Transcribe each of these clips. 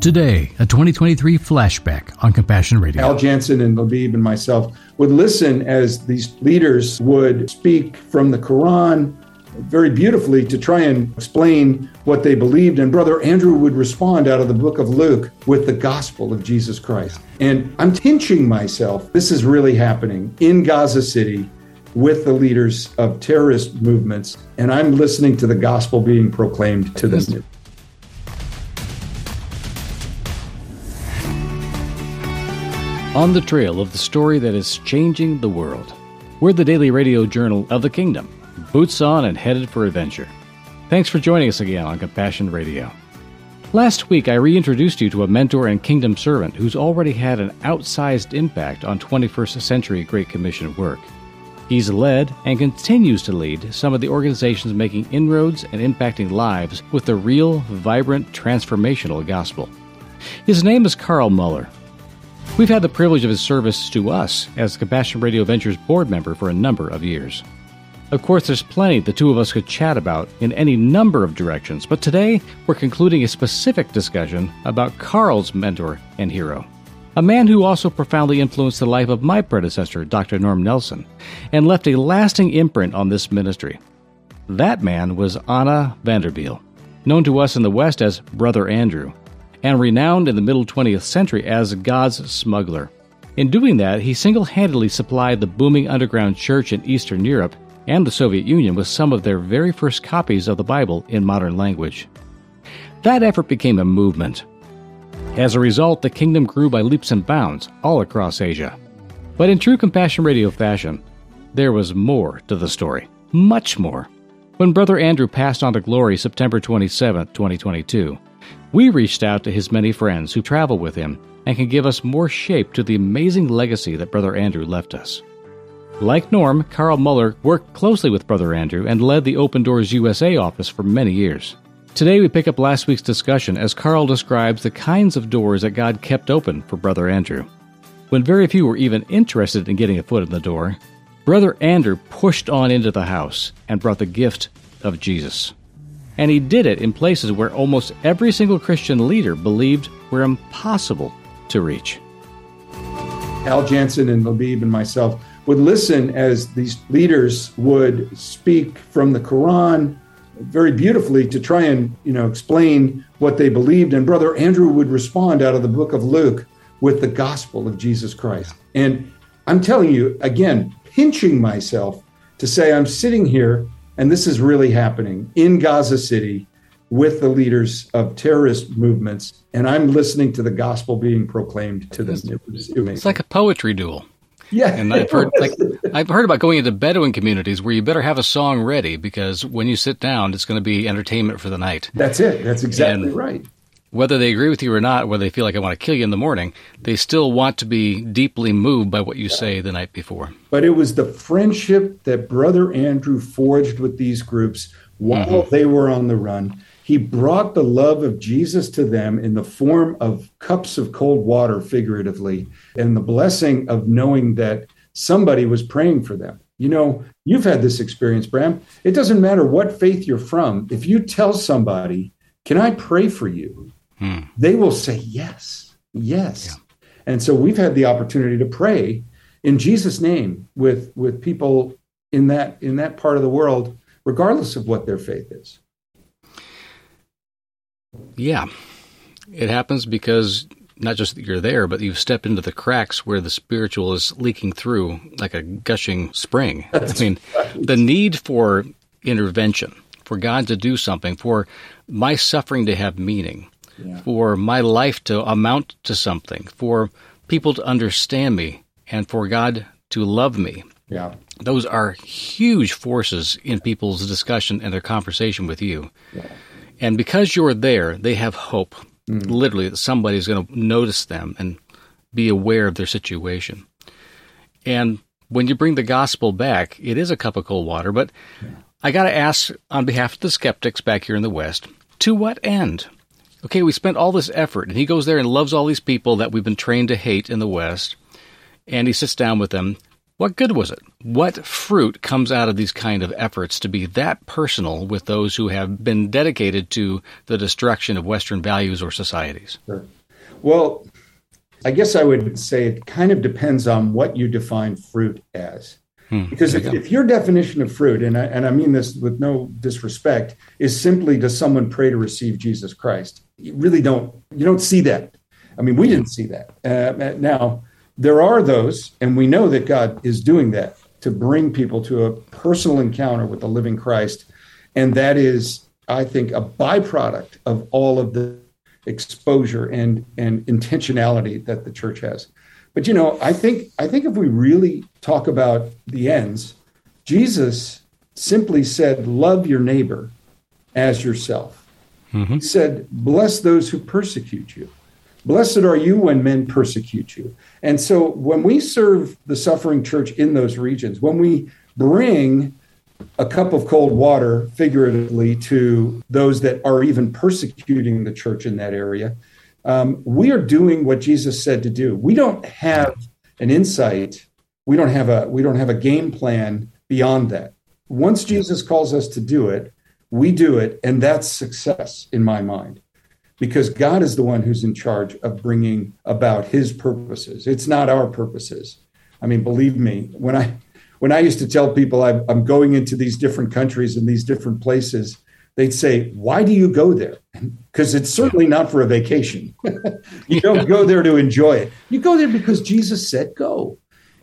Today, a 2023 flashback on Compassion Radio. Al Janssen and Labib and myself would listen as these leaders would speak from the Quran very beautifully to try and explain what they believed. And Brother Andrew would respond out of the book of Luke with the gospel of Jesus Christ. And I'm pinching myself. This is really happening in Gaza City with the leaders of terrorist movements. And I'm listening to the gospel being proclaimed to them. On the trail of the story that is changing the world. We're the daily radio journal of the kingdom, boots on and headed for adventure. Thanks for joining us again on Compassion Radio. Last week, I reintroduced you to a mentor and kingdom servant who's already had an outsized impact on 21st century Great Commission work. He's led and continues to lead some of the organizations making inroads and impacting lives with the real, vibrant, transformational gospel. His name is Carl Moeller. We've had the privilege of his service to us as Compassion Radio Ventures board member for a number of years. Of course, there's plenty the two of us could chat about in any number of directions, but today we're concluding a specific discussion about Carl's mentor and hero. A man who also profoundly influenced the life of my predecessor, Dr. Norm Nelson, and left a lasting imprint on this ministry. That man was Anna van der Bijl, known to us in the West as Brother Andrew and renowned in the middle 20th century as God's smuggler. In doing that, he single handedly supplied the booming underground church in Eastern Europe and the Soviet Union with some of their very first copies of the Bible in modern language. That effort became a movement. As a result, the kingdom grew by leaps and bounds all across Asia. But in true Compassion Radio fashion, there was more to the story. Much more. When Brother Andrew passed on to glory September 27, 2022, we reached out to his many friends who travel with him and can give us more shape to the amazing legacy that Brother Andrew left us. Like Norm, Carl Moeller worked closely with Brother Andrew and led the Open Doors USA office for many years. Today we pick up last week's discussion as Carl describes the kinds of doors that God kept open for Brother Andrew. When very few were even interested in getting a foot in the door, Brother Andrew pushed on into the house and brought the gift of Jesus and he did it in places where almost every single Christian leader believed were impossible to reach. Al Janssen and Labib and myself would listen as these leaders would speak from the Quran very beautifully to try and you know explain what they believed and brother andrew would respond out of the book of luke with the gospel of jesus christ and i'm telling you again pinching myself to say i'm sitting here and this is really happening in Gaza City with the leaders of terrorist movements. And I'm listening to the gospel being proclaimed to them. It was It's like a poetry duel. Yeah, and I've heard like I've heard about going into Bedouin communities where you better have a song ready because when you sit down, it's going to be entertainment for the night. That's it. That's exactly and right whether they agree with you or not, whether they feel like I want to kill you in the morning, they still want to be deeply moved by what you say the night before. But it was the friendship that Brother Andrew forged with these groups while mm-hmm. they were on the run. He brought the love of Jesus to them in the form of cups of cold water, figuratively, and the blessing of knowing that somebody was praying for them. You know, you've had this experience, Bram. It doesn't matter what faith you're from. If you tell somebody, Can I pray for you? Hmm. they will say yes, yes. Yeah. And so we've had the opportunity to pray in Jesus' name with with people in that in that part of the world, regardless of what their faith is. Yeah, it happens because not just that you're there, but you've stepped into the cracks where the spiritual is leaking through like a gushing spring. That's I mean, right. the need for intervention, for God to do something, for my suffering to have meaning, yeah. for my life to amount to something, for people to understand me, and for God to love me. Yeah. Those are huge forces in people's discussion and their conversation with you. Yeah. And because you're there, they have hope, mm. literally, that somebody's going to notice them and be aware of their situation. And when you bring the gospel back, it is a cup of cold water, but yeah. I got to ask on behalf of the skeptics back here in the West, to what end? Okay, we spent all this effort, and he goes there and loves all these people that we've been trained to hate in the West, and he sits down with them. What good was it? What fruit comes out of these kind of efforts to be that personal with those who have been dedicated to the destruction of Western values or societies? Sure. Well, I guess I would say it kind of depends on what you define fruit as. Hmm, because if, if, your definition of fruit, and I, and I mean this with no disrespect, is simply does someone pray to receive Jesus Christ? You really don't. You don't see that. I mean, we didn't see that. Uh, now there are those, and we know that God is doing that to bring people to a personal encounter with the living Christ, and that is, I think, a byproduct of all of the exposure and and intentionality that the church has. But you know, I think I think if we really talk about the ends, Jesus simply said, "Love your neighbor as yourself." Mm-hmm. He said, "Bless those who persecute you." Blessed are you when men persecute you. And so when we serve the suffering church in those regions, when we bring a cup of cold water, figuratively, to those that are even persecuting the church in that area, um, we are doing what Jesus said to do. We don't have an insight. We don't have a we don't have a game plan beyond that. Once Jesus calls us to do it, we do it, and that's success in my mind, because God is the one who's in charge of bringing about His purposes. It's not our purposes. I mean, believe me, when I when I used to tell people I'm going into these different countries and these different places, they'd say, Why do you go there? Because it's certainly not for a vacation. you don't go there to enjoy it. You go there because Jesus said go.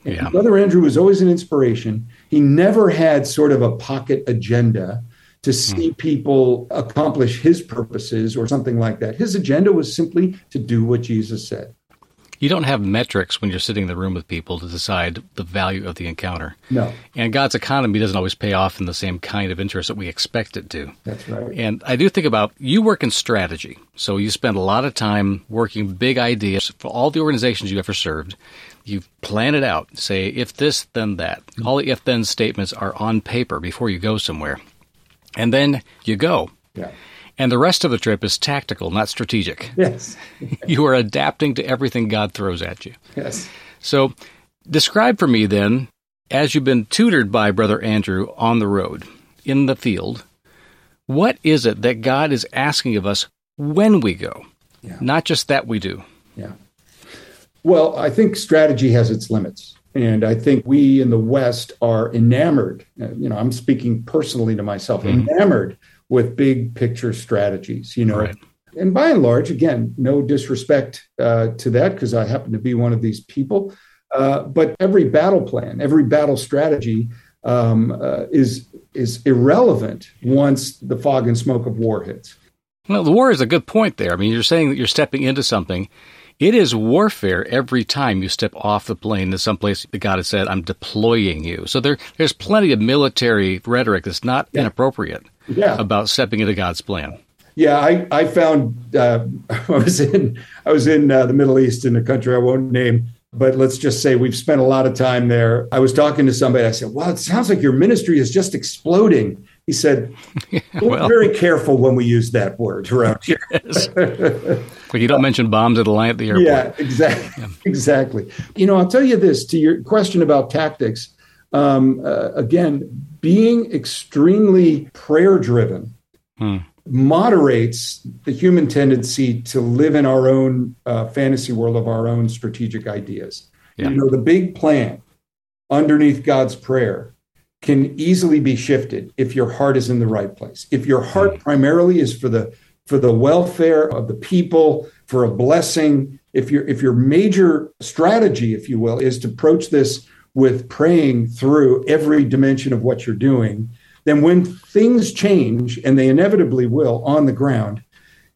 Yeah. Brother Andrew was always an inspiration. He never had sort of a pocket agenda to hmm. see people accomplish his purposes or something like that. His agenda was simply to do what Jesus said. You don't have metrics when you're sitting in the room with people to decide the value of the encounter. No. And God's economy doesn't always pay off in the same kind of interest that we expect it to. That's right. And I do think about you work in strategy. So you spend a lot of time working big ideas for all the organizations you ever served. You plan it out. Say, if this, then that. Mm-hmm. All the if then statements are on paper before you go somewhere. And then you go. Yeah. And the rest of the trip is tactical, not strategic. Yes. you are adapting to everything God throws at you. Yes. So, describe for me then, as you've been tutored by Brother Andrew on the road, in the field, what is it that God is asking of us when we go? Yeah. Not just that we do. Yeah. Well, I think strategy has its limits. And I think we in the West are enamored. You know, I'm speaking personally to myself, mm-hmm. enamored with big picture strategies, you know. Right. And by and large, again, no disrespect uh, to that because I happen to be one of these people. Uh, but every battle plan, every battle strategy um, uh, is is irrelevant once the fog and smoke of war hits. Well, the war is a good point there. I mean, you're saying that you're stepping into something. It is warfare every time you step off the plane to someplace that God has said, "I'm deploying you." So there, there's plenty of military rhetoric that's not yeah. inappropriate yeah. about stepping into God's plan. Yeah, I, I found uh, I was in I was in uh, the Middle East in a country I won't name, but let's just say we've spent a lot of time there. I was talking to somebody. I said, "Well, it sounds like your ministry is just exploding." He said, well, "Very careful when we use that word around here." yes. Like you don't mention bombs at the line at the airport. Yeah, exactly. Yeah. Exactly. You know, I'll tell you this to your question about tactics. Um, uh, again, being extremely prayer driven hmm. moderates the human tendency to live in our own uh, fantasy world of our own strategic ideas. Yeah. You know, the big plan underneath God's prayer can easily be shifted if your heart is in the right place. If your heart hmm. primarily is for the for the welfare of the people, for a blessing, if your if your major strategy, if you will, is to approach this with praying through every dimension of what you're doing, then when things change, and they inevitably will on the ground,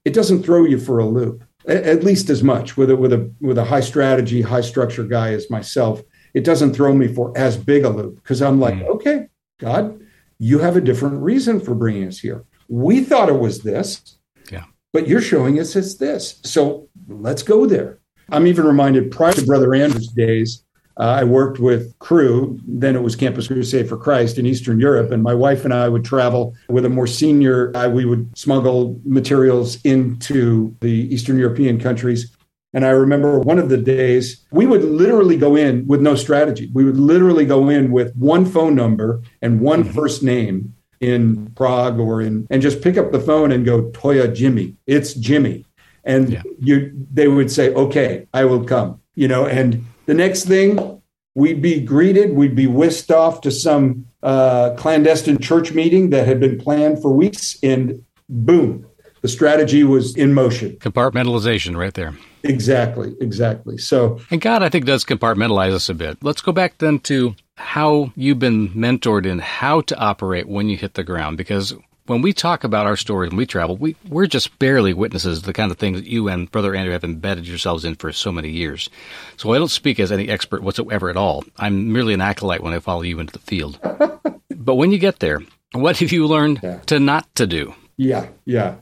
it doesn't throw you for a loop, at least as much with a, with a, with a high strategy, high structure guy as myself. It doesn't throw me for as big a loop because I'm like, mm. okay, God, you have a different reason for bringing us here. We thought it was this, yeah, but you're showing us it's this. So let's go there. I'm even reminded prior to Brother Andrew's days, uh, I worked with Cru, then it was Campus Crusade for Christ in Eastern Europe, and my wife and I would travel with a more senior guy. We would smuggle materials into the Eastern European countries. And I remember one of the days we would literally go in with no strategy. We would literally go in with one phone number and one mm-hmm. first name in Prague or in, and just pick up the phone and go, Toya Jimmy. It's Jimmy. And yeah. you, they would say, okay, I will come, you know, and the next thing we'd be greeted, we'd be whisked off to some uh, clandestine church meeting that had been planned for weeks and boom, the strategy was in motion. Compartmentalization right there. Exactly, exactly. So, and God, I think, does compartmentalize us a bit. Let's go back then to how you've been mentored in how to operate when you hit the ground, because when we talk about our stories and we travel, we, we're just barely witnesses the kind of things that you and Brother Andrew have embedded yourselves in for so many years. So I don't speak as any expert whatsoever at all. I'm merely an acolyte when I follow you into the field. but when you get there, what have you learned yeah. to not to do? Yeah, yeah.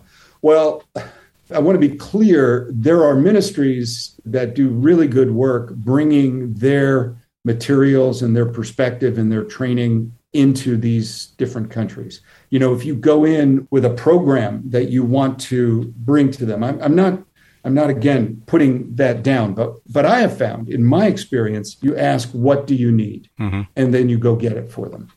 Well, I want to be clear there are ministries that do really good work bringing their materials and their perspective and their training into these different countries. You know, if you go in with a program that you want to bring to them, I'm, I'm not I'm not again putting that down, but but I have found in my experience, you ask what do you need, mm-hmm. and then you go get it for them.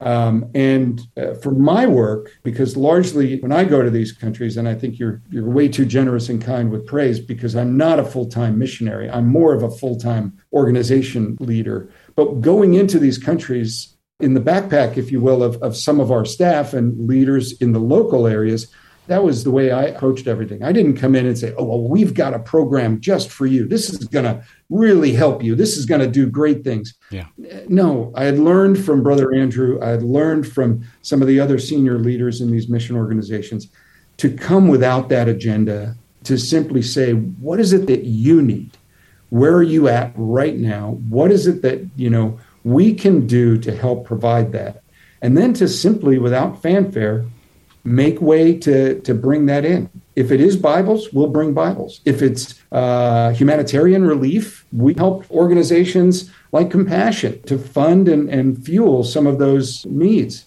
Um, and uh, for my work, because largely when I go to these countries, and I think you're you're way too generous and kind with praise, because I'm not a full time missionary. I'm more of a full time organization leader. But going into these countries in the backpack, if you will, of, of some of our staff and leaders in the local areas, that was the way I approached everything. I didn't come in and say, oh, well, we've got a program just for you. This is going to really help you. This is going to do great things. Yeah. No, I had learned from Brother Andrew, I had learned from some of the other senior leaders in these mission organizations to come without that agenda, to simply say, what is it that you need? Where are you at right now? What is it that, you know, we can do to help provide that? And then to simply, without fanfare, make way to, to bring that in. If it is Bibles, we'll bring Bibles. If it's uh, humanitarian relief, we help organizations like Compassion to fund and, and fuel some of those needs.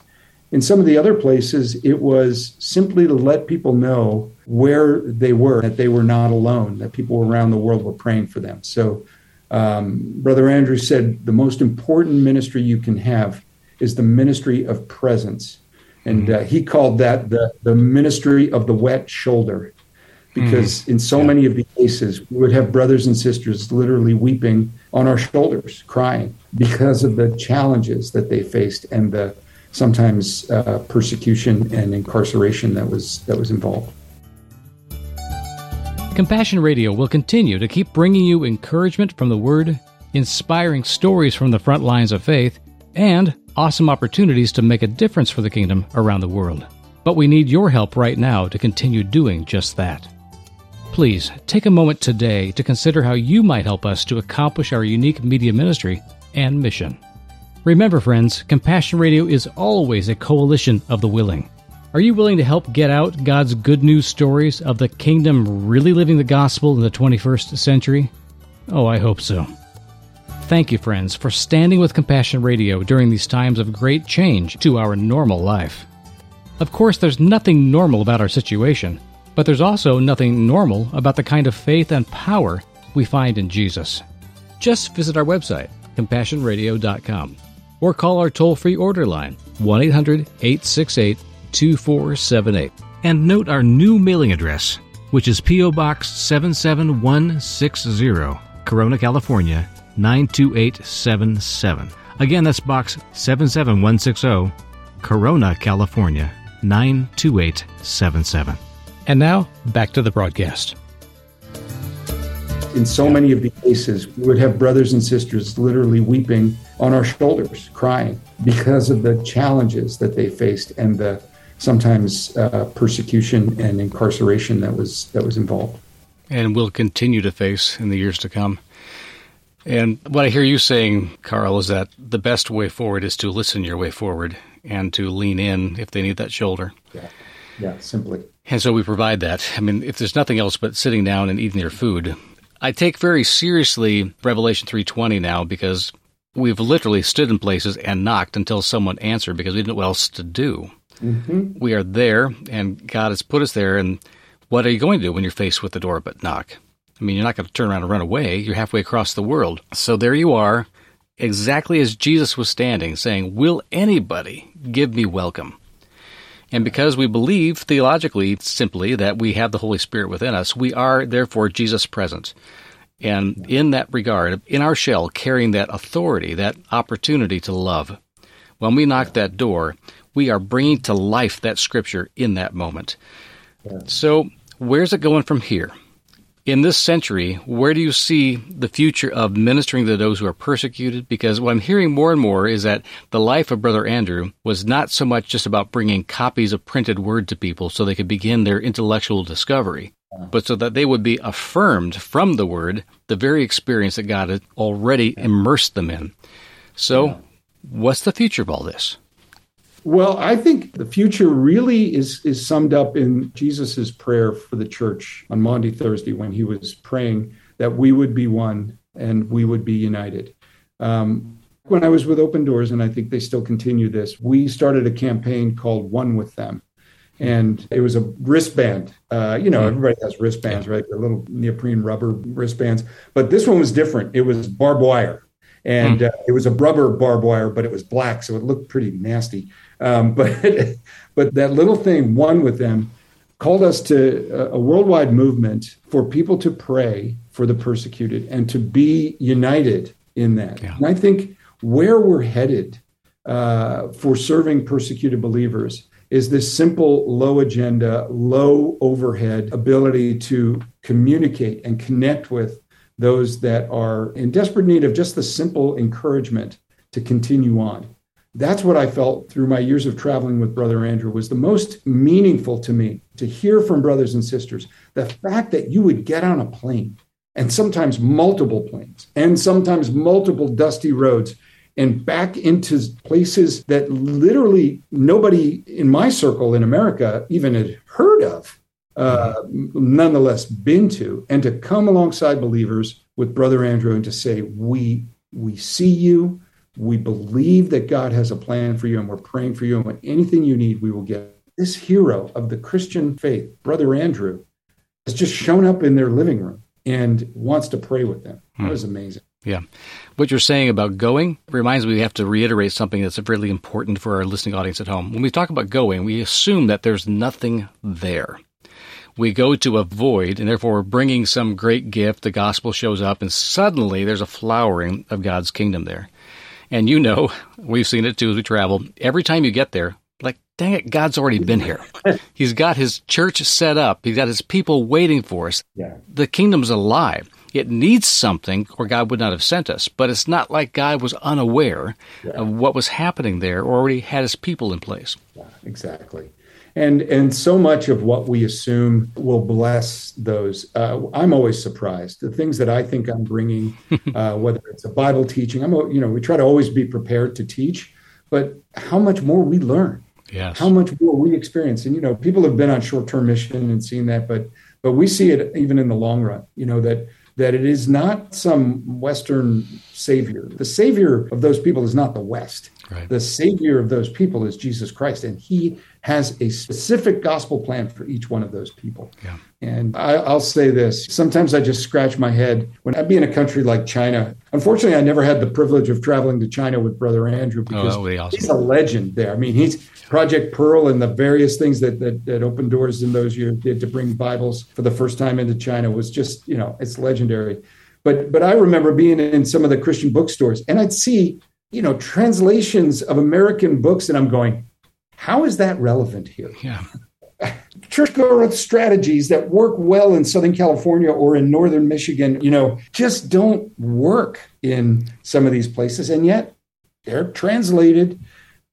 In some of the other places, it was simply to let people know where they were, that they were not alone, that people around the world were praying for them. So, um, Brother Andrew said the most important ministry you can have is the ministry of presence and mm-hmm. uh, he called that the, the ministry of the wet shoulder because mm-hmm. in so yeah. many of the cases we would have brothers and sisters literally weeping on our shoulders crying because of the challenges that they faced and the sometimes uh, persecution and incarceration that was that was involved compassion radio will continue to keep bringing you encouragement from the word inspiring stories from the front lines of faith and awesome opportunities to make a difference for the kingdom around the world. But we need your help right now to continue doing just that. Please take a moment today to consider how you might help us to accomplish our unique media ministry and mission. Remember, friends, Compassion Radio is always a coalition of the willing. Are you willing to help get out God's good news stories of the kingdom really living the gospel in the 21st century? Oh, I hope so. Thank you, friends, for standing with Compassion Radio during these times of great change to our normal life. Of course, there's nothing normal about our situation, but there's also nothing normal about the kind of faith and power we find in Jesus. Just visit our website, compassionradio.com, or call our toll free order line, 1 800 868 2478. And note our new mailing address, which is P.O. Box 77160, Corona, California 92877. Again, that's box 77160, Corona, California 92877. And now, back to the broadcast. In so many of the cases, we would have brothers and sisters literally weeping on our shoulders, crying because of the challenges that they faced and the sometimes uh, persecution and incarceration that was that was involved. And will continue to face in the years to come. And what I hear you saying, Carl, is that the best way forward is to listen your way forward and to lean in if they need that shoulder. Yeah, yeah, simply. And so we provide that. I mean, if there's nothing else but sitting down and eating their food, I take very seriously Revelation 3:20 now because we've literally stood in places and knocked until someone answered because we didn't know what else to do. Mm-hmm. We are there, and God has put us there. And what are you going to do when you're faced with the door but knock? I mean, you're not going to turn around and run away. You're halfway across the world. So there you are, exactly as Jesus was standing, saying, Will anybody give me welcome? And because we believe theologically simply that we have the Holy Spirit within us, we are therefore Jesus present. And in that regard, in our shell, carrying that authority, that opportunity to love, when we knock that door, we are bringing to life that scripture in that moment. So, where's it going from here? In this century, where do you see the future of ministering to those who are persecuted? Because what I'm hearing more and more is that the life of Brother Andrew was not so much just about bringing copies of printed word to people so they could begin their intellectual discovery, but so that they would be affirmed from the word, the very experience that God had already immersed them in. So, what's the future of all this? Well, I think the future really is is summed up in Jesus's prayer for the church on Maundy Thursday when he was praying that we would be one and we would be united. Um, when I was with Open Doors, and I think they still continue this, we started a campaign called One with Them. And it was a wristband. Uh, you know, mm-hmm. everybody has wristbands, right? The little neoprene rubber wristbands. But this one was different. It was barbed wire. And mm. uh, it was a rubber barbed wire, but it was black, so it looked pretty nasty. Um, but but that little thing, one with them, called us to a, a worldwide movement for people to pray for the persecuted and to be united in that. Yeah. And I think where we're headed uh, for serving persecuted believers is this simple, low agenda, low overhead ability to communicate and connect with those that are in desperate need of just the simple encouragement to continue on that's what I felt through my years of traveling with Brother Andrew was the most meaningful to me to hear from brothers and sisters. The fact that you would get on a plane and sometimes multiple planes and sometimes multiple dusty roads and back into places that literally nobody in my circle in America even had heard of, uh, nonetheless been to, and to come alongside believers with Brother Andrew and to say, we we see you we believe that God has a plan for you and we're praying for you. And anything you need, we will get. This hero of the Christian faith, Brother Andrew, has just shown up in their living room and wants to pray with them. That hmm. was amazing. Yeah. What you're saying about going reminds me we have to reiterate something that's really important for our listening audience at home. When we talk about going, we assume that there's nothing there. We go to a void, and therefore we're bringing some great gift. The gospel shows up, and suddenly there's a flowering of God's kingdom there. And you know, we've seen it too as we travel. Every time you get there, like, dang it, God's already been here. He's got his church set up. He's got his people waiting for us. Yeah. The kingdom's alive. It needs something, or God would not have sent us. But it's not like God was unaware yeah. of what was happening there, or already had his people in place. Yeah, exactly and and so much of what we assume will bless those uh, i'm always surprised. The things that i think i'm bringing uh, whether it's a bible teaching i'm you know we try to always be prepared to teach but how much more we learn. Yes. how much more we experience. And you know people have been on short-term mission and seen that but but we see it even in the long run you know that that it is not some western savior the savior of those people is not the west right. the savior of those people is jesus christ and he has a specific gospel plan for each one of those people. Yeah. And I, will say this sometimes I just scratch my head when I'd be in a country like China. Unfortunately, I never had the privilege of traveling to China with Brother Andrew because oh, awesome. he's a legend there. I mean, he's Project Pearl and the various things that, that, that Open Doors in those years did to bring Bibles for the first time into China was just, you know, it's legendary. But but I remember being in some of the Christian bookstores and I'd see, you know, translations of American books, and I'm going, how is that relevant here? Yeah. Church growth strategies that work well in Southern California or in Northern Michigan, you know, just don't work in some of these places. And yet they're translated.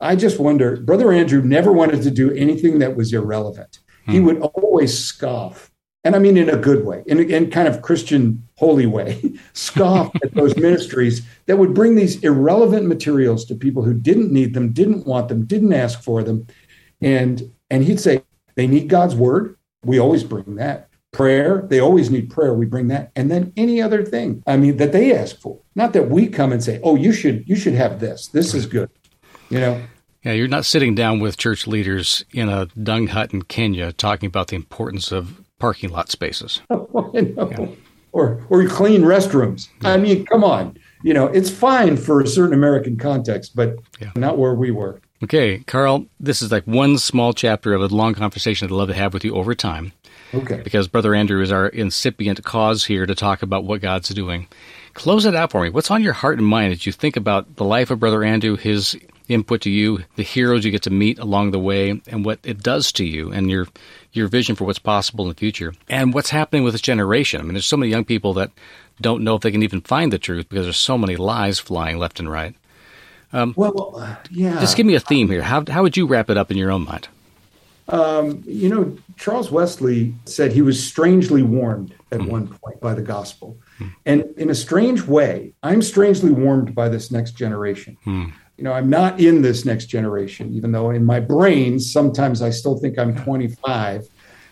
I just wonder, Brother Andrew never wanted to do anything that was irrelevant. Hmm. He would always scoff and I mean in a good way, in, in kind of Christian holy way, scoff at those ministries that would bring these irrelevant materials to people who didn't need them, didn't want them, didn't ask for them. And and he'd say, they need God's word. We always bring that. Prayer, they always need prayer. We bring that. And then any other thing, I mean, that they ask for. Not that we come and say, oh, you should, you should have this. This is good. You know? Yeah, you're not sitting down with church leaders in a dung hut in Kenya talking about the importance of parking lot spaces. Oh, I know. Yeah. or or clean restrooms. I mean, come on. You know, it's fine for a certain American context, but yeah. not where we were. Okay, Carl, this is like one small chapter of a long conversation I'd love to have with you over time. Okay. Because Brother Andrew is our incipient cause here to talk about what God's doing. Close it out for me. What's on your heart and mind as you think about the life of Brother Andrew, his input to you, the heroes you get to meet along the way, and what it does to you and your your vision for what's possible in the future, and what's happening with this generation. I mean, there's so many young people that don't know if they can even find the truth because there's so many lies flying left and right. Um, well, uh, yeah. Just give me a theme here. How how would you wrap it up in your own mind? Um, you know, Charles Wesley said he was strangely warmed at mm-hmm. one point by the gospel. Mm-hmm. And in a strange way, I'm strangely warmed by this next generation. Mm-hmm. You know, I'm not in this next generation, even though in my brain, sometimes I still think I'm 25.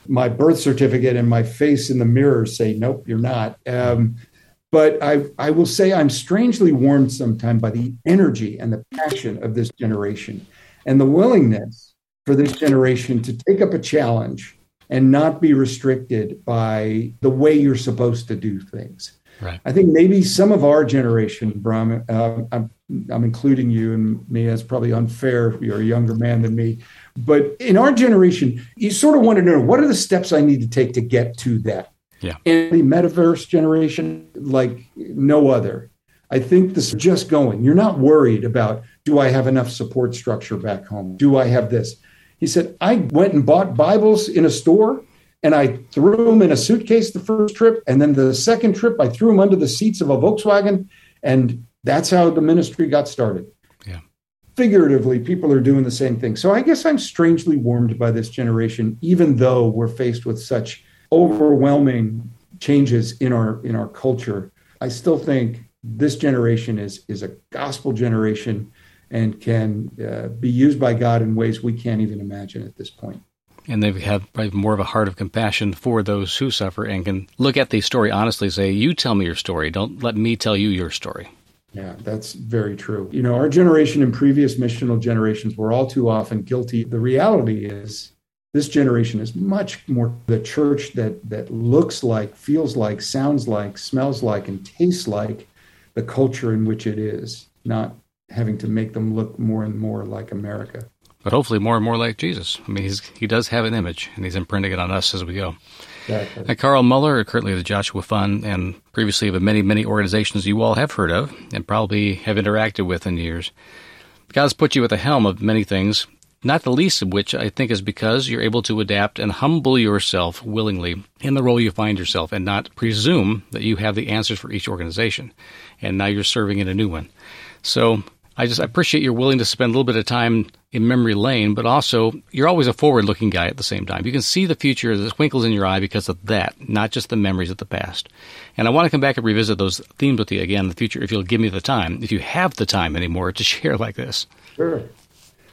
My birth certificate and my face in the mirror say, nope, you're not. Um, but I, I will say I'm strangely warmed sometimes by the energy and the passion of this generation and the willingness for this generation to take up a challenge and not be restricted by the way you're supposed to do things. Right. I think maybe some of our generation, Bram, uh, I'm, I'm including you and me as probably unfair. If you're a younger man than me. But in our generation, you sort of want to know what are the steps I need to take to get to that yeah. And the metaverse generation, like no other. I think this is just going. You're not worried about do I have enough support structure back home? Do I have this? He said, I went and bought Bibles in a store and I threw them in a suitcase the first trip. And then the second trip, I threw them under the seats of a Volkswagen. And that's how the ministry got started. Yeah. Figuratively, people are doing the same thing. So I guess I'm strangely warmed by this generation, even though we're faced with such overwhelming changes in our in our culture, I still think this generation is is a gospel generation and can uh, be used by God in ways we can't even imagine at this point. And they have more of a heart of compassion for those who suffer and can look at the story honestly, say, "You tell me your story. Don't let me tell you your story." Yeah, that's very true. You know, our generation and previous missional generations were all too often guilty. The reality is this generation is much more the church that that looks like, feels like, sounds like, smells like, and tastes like the culture in which it is, not having to make them look more and more like America. But hopefully more and more like Jesus. I mean, he's, he does have an image, and he's imprinting it on us as we go. Exactly. And Carl Moeller, currently the Joshua Fund, and previously of many, many organizations you all have heard of and probably have interacted with in years. God's put you at the helm of many things, not the least of which I think is because you're able to adapt and humble yourself willingly in the role you find yourself and not presume that you have the answers for each organization. And now you're serving in a new one. So I just appreciate you're willing to spend a little bit of time in memory lane, but also you're always a forward looking guy at the same time. You can see the future, the twinkles in your eye because of that, not just the memories of the past. And I want to come back and revisit those themes with you again in the future if you'll give me the time, if you have the time anymore to share like this. Sure.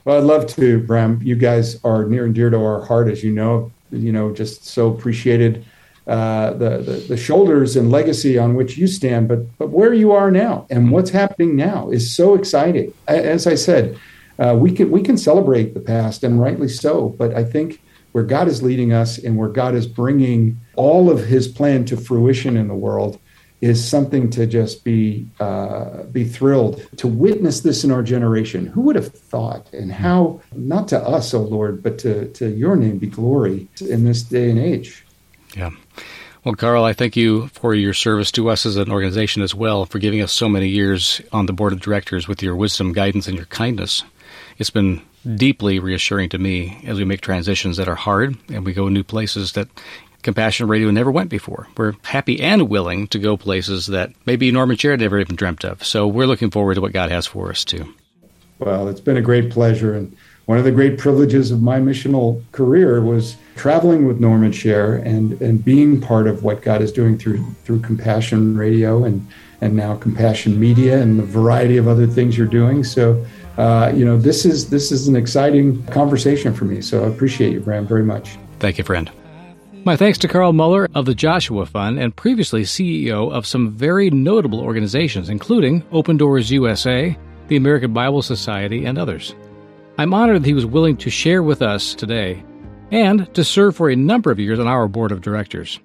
Well, I'd love to, Bram. You guys are near and dear to our heart, as you know. You know, just so appreciated uh, the, the, the shoulders and legacy on which you stand, but but where you are now and what's happening now is so exciting. As I said, uh, we can we can celebrate the past, and rightly so. But I think where God is leading us and where God is bringing all of His plan to fruition in the world is something to just be uh, be thrilled to witness this in our generation. Who would have thought? And how not to us, O oh Lord, but to to Your name be glory in this day and age. Yeah. Well, Carl, I thank you for your service to us as an organization as well, for giving us so many years on the board of directors with your wisdom, guidance, and your kindness. It's been deeply reassuring to me as we make transitions that are hard and we go new places that Compassion Radio never went before. We're happy and willing to go places that maybe Norman Chair never even dreamt of. So we're looking forward to what God has for us too. Well, it's been a great pleasure. And one of the great privileges of my missional career was traveling with Norman Share and, and being part of what God is doing through through Compassion Radio and, and now Compassion Media and the variety of other things you're doing. So uh, you know, this is this is an exciting conversation for me. So I appreciate you, Bram, very much. Thank you, friend. My thanks to Carl Moeller of the Joshua Fund and previously CEO of some very notable organizations, including Open Doors USA, the American Bible Society, and others. I'm honored that he was willing to share with us today and to serve for a number of years on our board of directors.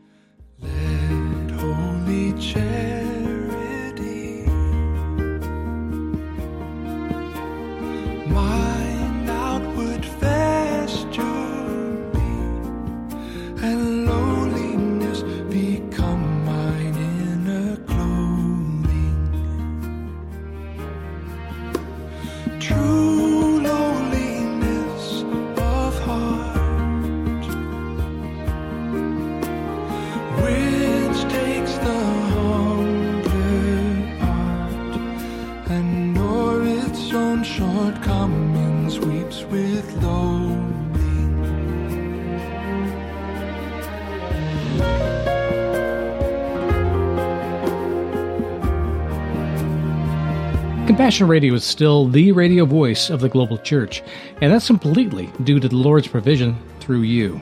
Compassion Radio is still the radio voice of the global church, and that's completely due to the Lord's provision through you.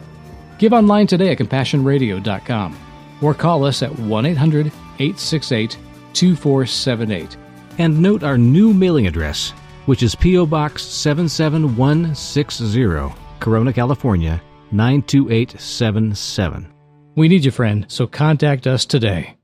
Give online today at CompassionRadio.com or call us at 1 800 868 2478. And note our new mailing address, which is P.O. Box 77160, Corona, California 92877. We need you, friend, so contact us today.